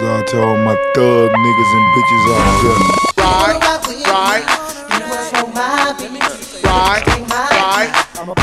goes out to all my thug niggas and bitches out there. Right, right. Right, right. I'm a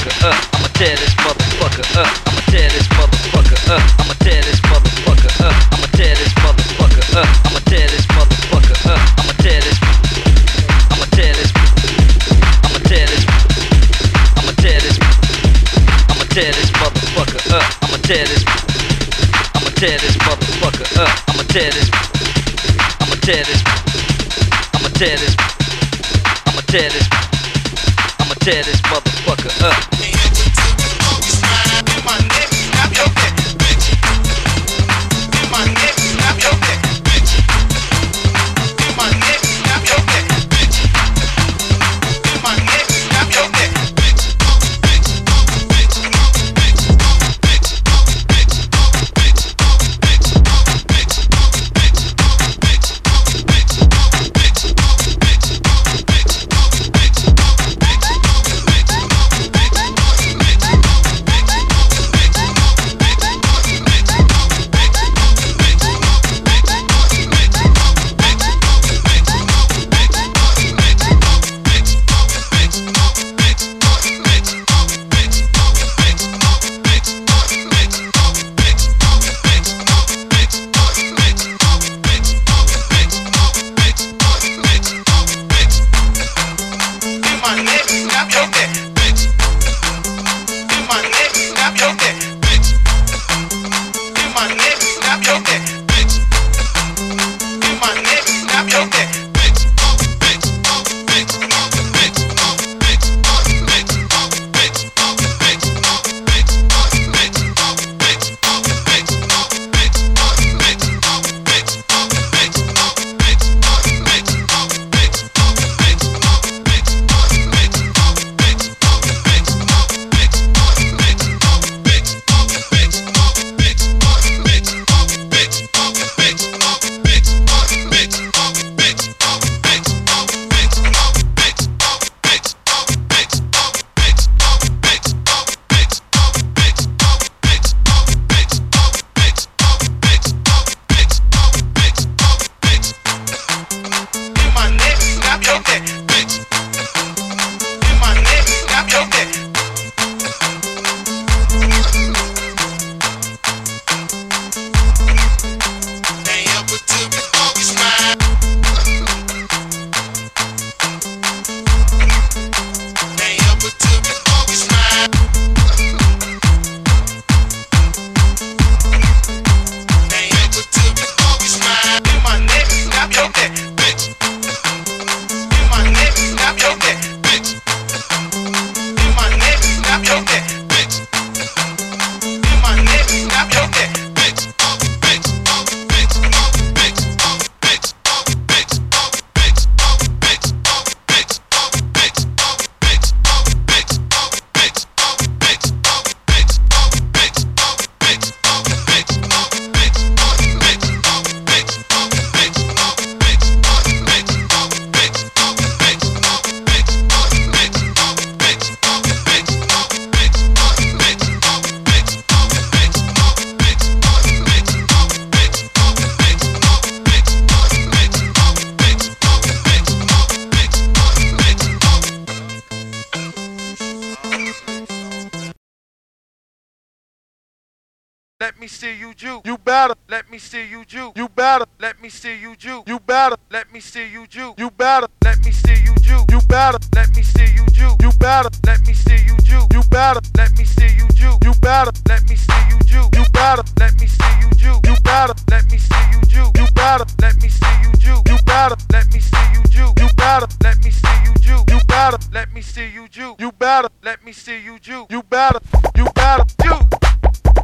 motherfucker up. Jew. You better let me see you Jew. You better let me see you Jew. You better let me see you Jew. You better let me see you Jew. You better let me see you Jew. You better let me see you Jew. You better let me see you Jew. You better let me see you Jew. You better let me see you Jew. You better let me see you Jew. You better let me see you Jew. You better let me see you Jew. You better let me see you Jew. You better let me see you Jew. You better let me see you Jew. You better you better Jew.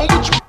I'll get you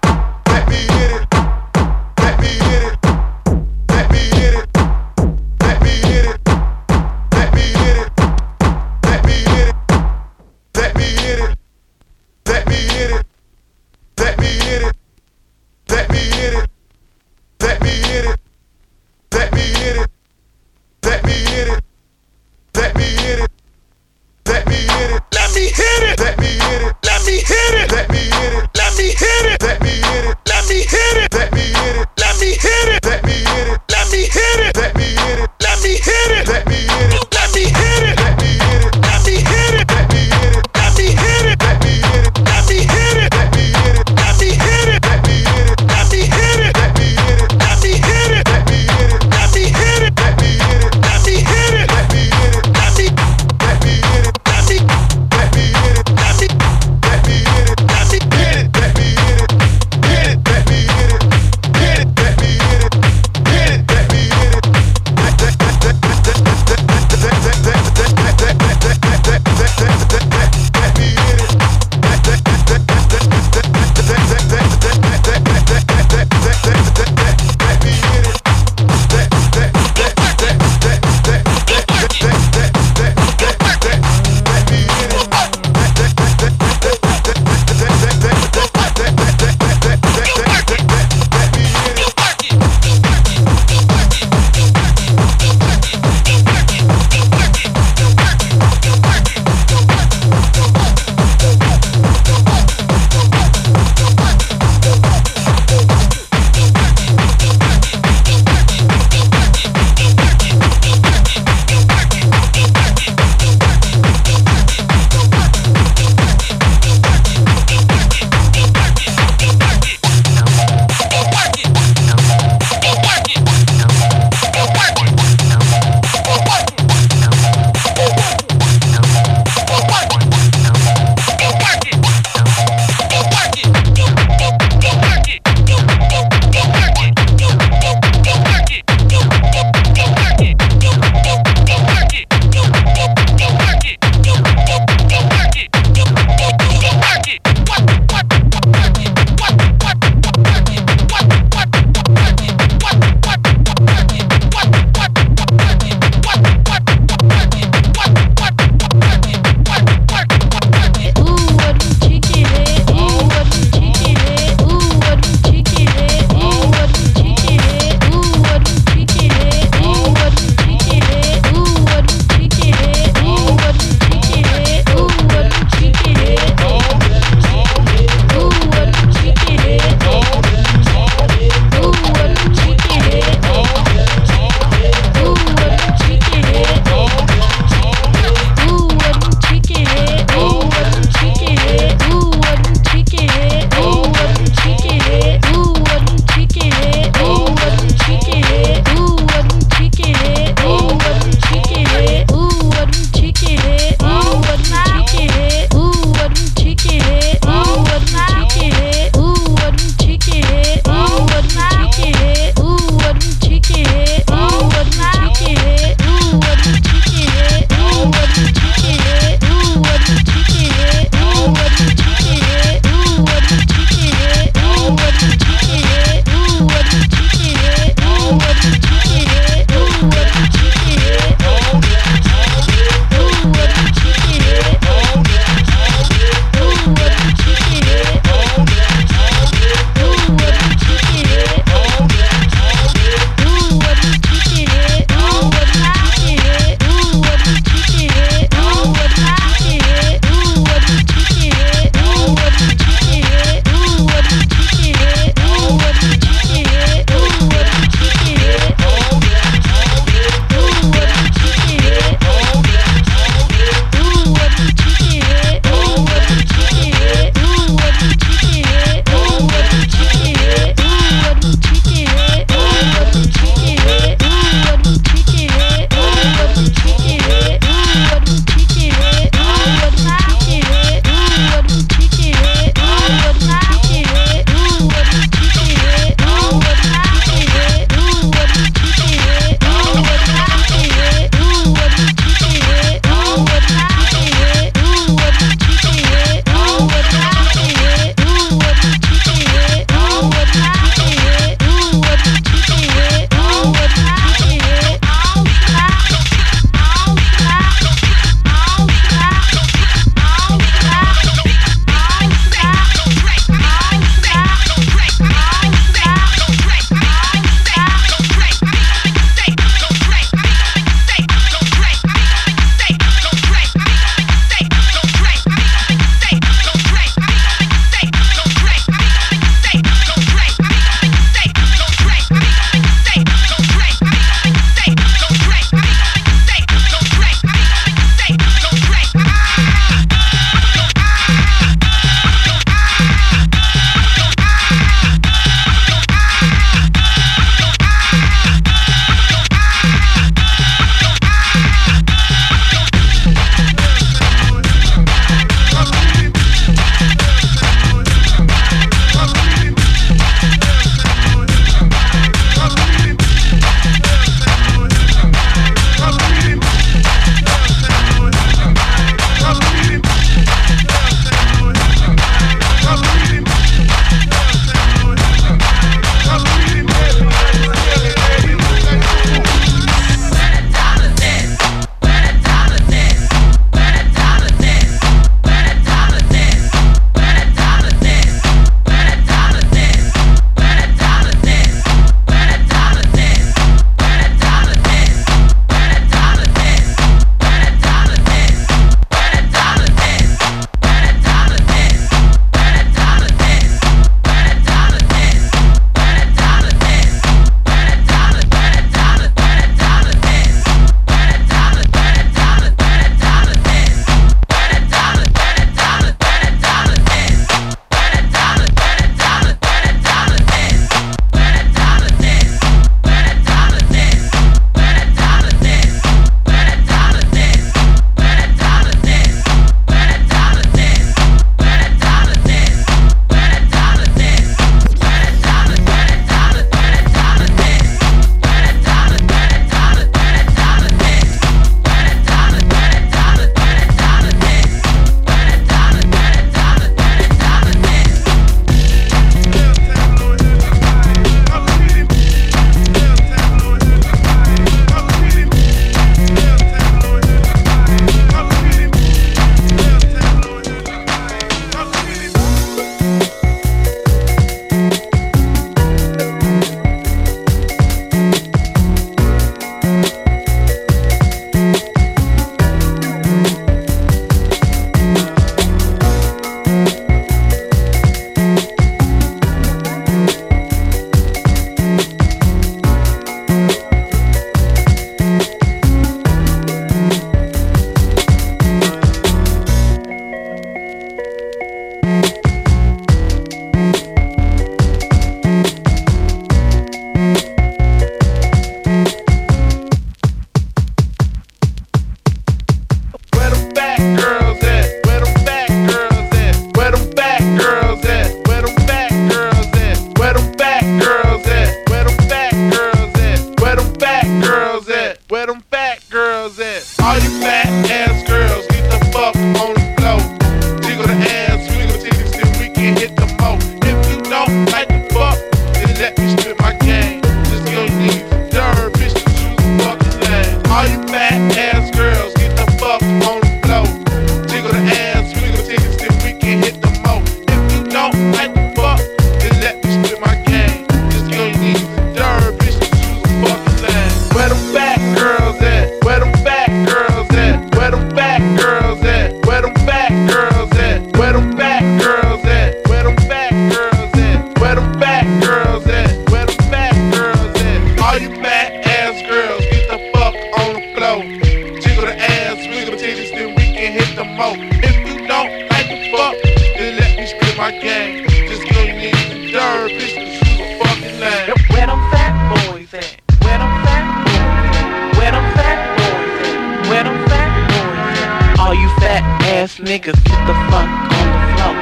niggas get the fuck on the floor.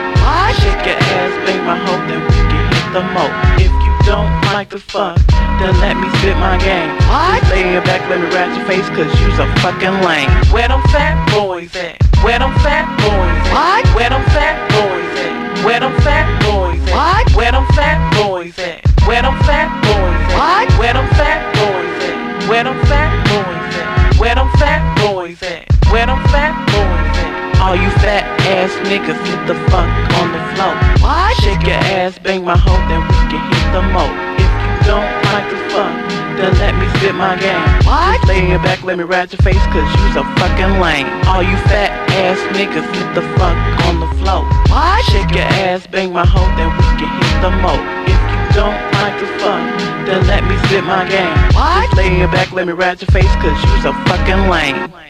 Shake your ass, bang my hoe, then we can hit the mo. If you don't like the fuck, then let me spit my game. Just lay your back, let me rat your face, cause you's a fucking lame. Where them fat boys at? Where them fat boys at? Where them fat fat ass niggas get the fuck on the floor. What? Shake your ass, bang my hoe, then we can hit the mo. If you don't like the fuck, then let me spit my game. Just lay your back, let me ride your face, cause you's a fucking lame. All you fat ass niggas get the fuck on the floor. What? Shake your ass, bang my hoe, then we can hit the mo. If you don't like the fuck, then let me spit my game. Just lay your back, let me ride your face, cause you's a fucking lame.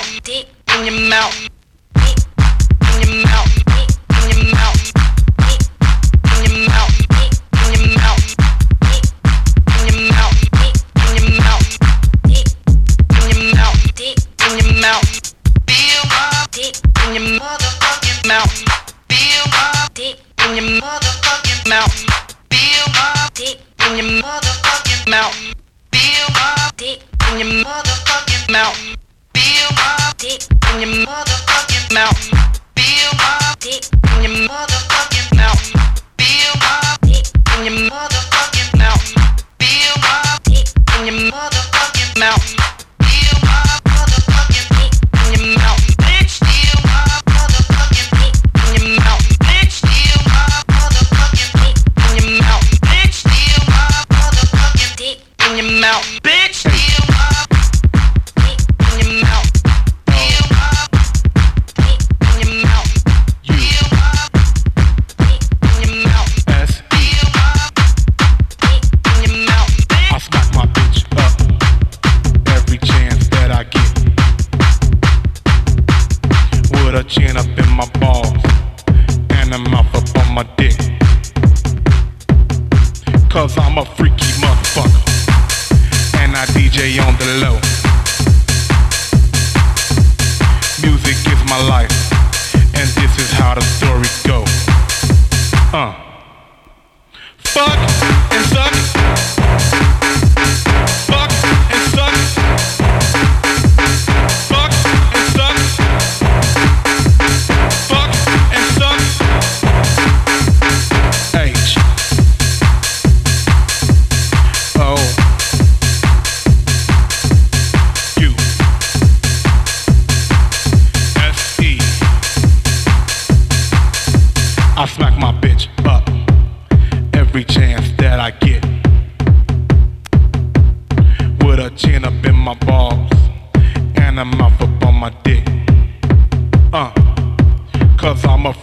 Mouth, in your mouth, deep in your mouth, deep in your mouth, deep in your mouth, deep in your mouth, deep in your mouth, deep in your mouth, deep in your mouth, deep in your mouth. Feel in your mouth. Feel in your mouth. Feel in your. Feel my deep in your motherfucking mouth. In your motherfucking mouth. Feel my deep in your motherfucking mouth. Feel my deep in your motherfucking mouth. Feel my deep in your motherfucking mouth. Feel my motherfucking deep in your mouth. Bitch, feel my motherfucking deep in your mouth. Bitch, feel my motherfucking deep in your mouth. Bitch, feel my motherfucking deep in your mouth. Bitch, chin up in my balls and a mouth up on my dick. Cause I'm a freaky motherfucker. And I DJ on the low. Music is my life. And this is how the story go. Uh. Fuck and suck. Cause I'm a